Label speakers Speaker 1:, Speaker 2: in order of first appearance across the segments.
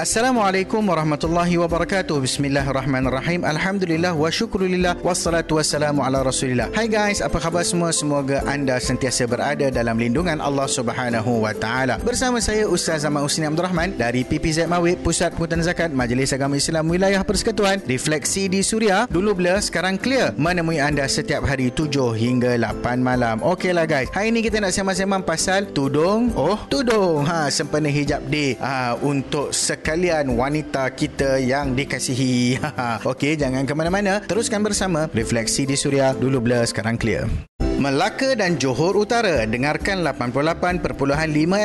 Speaker 1: Assalamualaikum warahmatullahi wabarakatuh. Bismillahirrahmanirrahim. Alhamdulillah wa syukrulillah wassalatu wassalamu ala Rasulillah. Hai guys, apa khabar semua? Semoga anda sentiasa berada dalam lindungan Allah Subhanahu wa taala. Bersama saya Ustaz Zaman Usni Abdul Rahman dari PPZ Mawib Pusat Pengutan Zakat Majlis Agama Islam Wilayah Persekutuan. Refleksi di Suria dulu blur sekarang clear. Menemui anda setiap hari 7 hingga 8 malam. Okeylah guys. Hari ini kita nak sembang-sembang pasal tudung. Oh, tudung. Ha, sempena hijab day. Ha, untuk sekarang sekalian wanita kita yang dikasihi. Okey, jangan ke mana-mana. Teruskan bersama Refleksi di Suria. Dulu blur, sekarang clear. Melaka dan Johor Utara. Dengarkan 88.5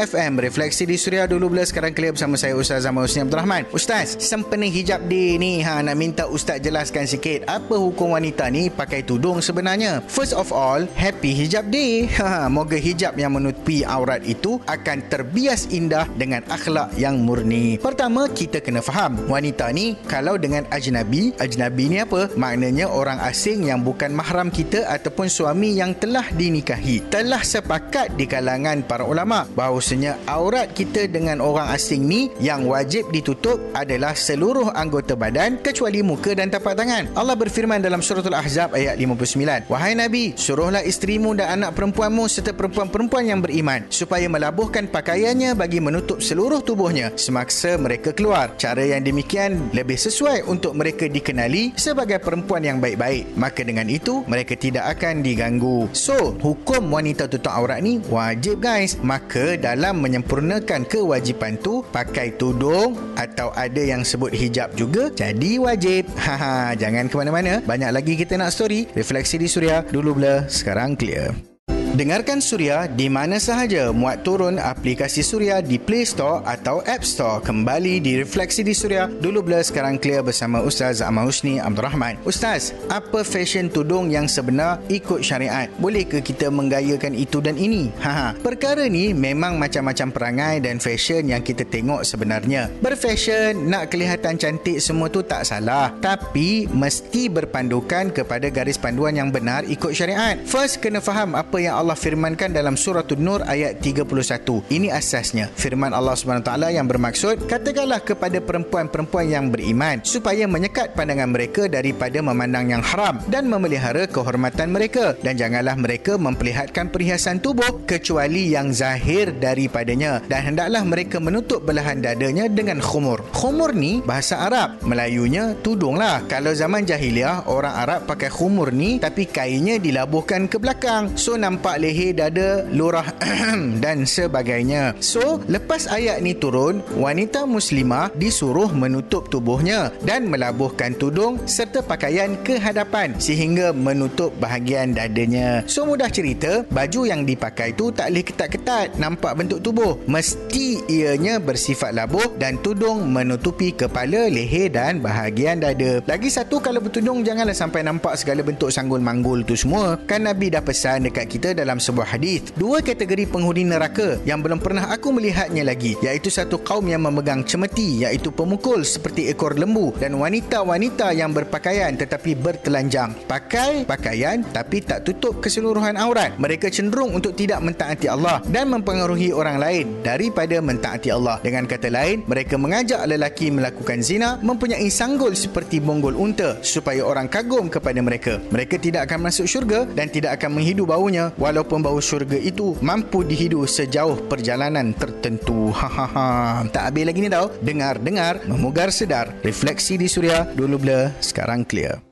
Speaker 1: FM refleksi di Suria dulu bila sekarang clear bersama saya Ustaz Zaman Husni Abdul Rahman. Ustaz sempena hijab day ni ha, nak minta Ustaz jelaskan sikit apa hukum wanita ni pakai tudung sebenarnya. First of all happy hijab day. Ha, moga hijab yang menutupi aurat itu akan terbias indah dengan akhlak yang murni. Pertama kita kena faham wanita ni kalau dengan ajnabi ajnabi ni apa? Maknanya orang asing yang bukan mahram kita ataupun suami yang telah dinikahi telah sepakat di kalangan para ulama bahawasanya aurat kita dengan orang asing ni yang wajib ditutup adalah seluruh anggota badan kecuali muka dan tapak tangan. Allah berfirman dalam surah Al-Ahzab ayat 59 Wahai Nabi suruhlah isterimu dan anak perempuanmu serta perempuan-perempuan yang beriman supaya melabuhkan pakaiannya bagi menutup seluruh tubuhnya semaksa mereka keluar. Cara yang demikian lebih sesuai untuk mereka dikenali sebagai perempuan yang baik-baik. Maka dengan itu mereka tidak akan diganggu So, hukum wanita tutup aurat ni wajib guys. Maka dalam menyempurnakan kewajipan tu, pakai tudung atau ada yang sebut hijab juga jadi wajib. Haha, jangan ke mana-mana. Banyak lagi kita nak story. Refleksi di Suria. Dulu blur, sekarang clear. Dengarkan Suria di mana sahaja muat turun aplikasi Suria di Play Store atau App Store. Kembali di Refleksi di Suria. Dulu bila sekarang clear bersama Ustaz Ahmad Husni Abdul Rahman. Ustaz, apa fashion tudung yang sebenar ikut syariat? Boleh ke kita menggayakan itu dan ini? Haha. Perkara ni memang macam-macam perangai dan fashion yang kita tengok sebenarnya. Berfashion, nak kelihatan cantik semua tu tak salah. Tapi mesti berpandukan kepada garis panduan yang benar ikut syariat. First, kena faham apa yang Allah firmankan dalam surah An-Nur ayat 31. Ini asasnya. Firman Allah SWT yang bermaksud, katakanlah kepada perempuan-perempuan yang beriman supaya menyekat pandangan mereka daripada memandang yang haram dan memelihara kehormatan mereka dan janganlah mereka memperlihatkan perhiasan tubuh kecuali yang zahir daripadanya dan hendaklah mereka menutup belahan dadanya dengan khumur. Khumur ni bahasa Arab. Melayunya tudung lah. Kalau zaman jahiliah, orang Arab pakai khumur ni tapi kainnya dilabuhkan ke belakang. So nampak nampak leher dada lurah dan sebagainya. So lepas ayat ni turun wanita muslimah disuruh menutup tubuhnya dan melabuhkan tudung serta pakaian ke hadapan sehingga menutup bahagian dadanya. So mudah cerita baju yang dipakai tu tak boleh ketat-ketat. Nampak bentuk tubuh. Mesti ianya bersifat labuh dan tudung menutupi kepala leher dan bahagian dada. Lagi satu kalau bertudung janganlah sampai nampak segala bentuk sanggul manggul tu semua. Kan Nabi dah pesan dekat kita dalam sebuah hadis. Dua kategori penghuni neraka yang belum pernah aku melihatnya lagi iaitu satu kaum yang memegang cemeti iaitu pemukul seperti ekor lembu dan wanita-wanita yang berpakaian tetapi bertelanjang. Pakai pakaian tapi tak tutup keseluruhan aurat. Mereka cenderung untuk tidak mentaati Allah dan mempengaruhi orang lain daripada mentaati Allah. Dengan kata lain mereka mengajak lelaki melakukan zina mempunyai sanggul seperti bonggol unta supaya orang kagum kepada mereka. Mereka tidak akan masuk syurga dan tidak akan menghidu baunya walaupun bau syurga itu mampu dihidu sejauh perjalanan tertentu. Ha ha ha. Tak habis lagi ni tau. Dengar-dengar, memugar sedar. Refleksi di Suria, dulu blur, sekarang clear.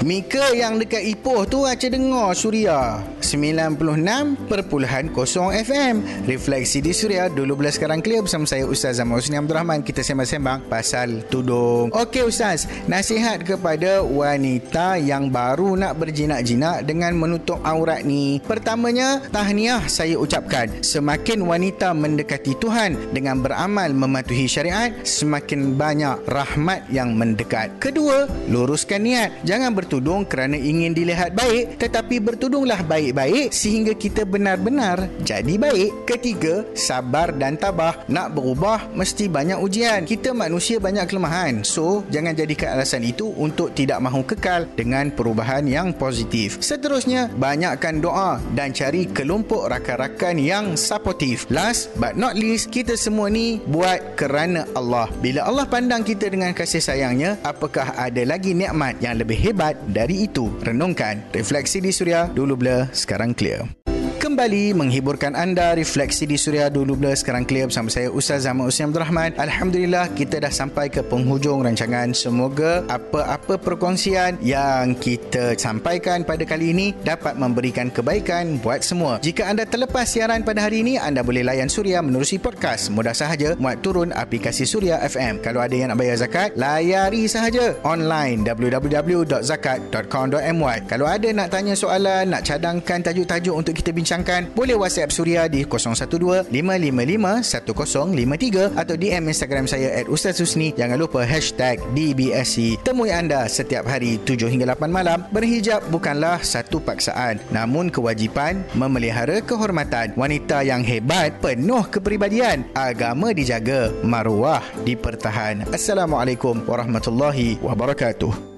Speaker 1: Mika yang dekat Ipoh tu aca dengar Suria. 96.0 FM Refleksi di Suria Dulu bila sekarang clear bersama saya Ustaz Zaman Husni Abdul Rahman. Kita sembang-sembang pasal tudung. Okey Ustaz. Nasihat kepada wanita yang baru nak berjinak-jinak Dengan menutup aurat ni. Pertamanya Tahniah saya ucapkan. Semakin wanita mendekati Tuhan Dengan beramal mematuhi syariat Semakin banyak rahmat yang mendekat. Kedua Luruskan niat. Jangan ber bertudung kerana ingin dilihat baik tetapi bertudunglah baik-baik sehingga kita benar-benar jadi baik. Ketiga, sabar dan tabah. Nak berubah mesti banyak ujian. Kita manusia banyak kelemahan. So, jangan jadikan alasan itu untuk tidak mahu kekal dengan perubahan yang positif. Seterusnya, banyakkan doa dan cari kelompok rakan-rakan yang supportive. Last but not least, kita semua ni buat kerana Allah. Bila Allah pandang kita dengan kasih sayangnya, apakah ada lagi nikmat yang lebih hebat dari itu? Renungkan. Refleksi di Suria, dulu blur, sekarang clear kembali menghiburkan anda refleksi di Suria dulu blur. Sekarang clear bersama saya Ustaz Zaman Usni Abdul Rahman. Alhamdulillah kita dah sampai ke penghujung rancangan. Semoga apa-apa perkongsian yang kita sampaikan pada kali ini dapat memberikan kebaikan buat semua. Jika anda terlepas siaran pada hari ini anda boleh layan Suria menerusi podcast. Mudah sahaja muat turun aplikasi Suria FM kalau ada yang nak bayar zakat layari sahaja online www.zakat.com.my kalau ada nak tanya soalan nak cadangkan tajuk-tajuk untuk kita bincang bincangkan, boleh WhatsApp Suria di 012-555-1053 atau DM Instagram saya at Ustaz Husni. Jangan lupa hashtag DBSC. Temui anda setiap hari 7 hingga 8 malam. Berhijab bukanlah satu paksaan, namun kewajipan memelihara kehormatan. Wanita yang hebat, penuh kepribadian. Agama dijaga, maruah dipertahan. Assalamualaikum warahmatullahi wabarakatuh.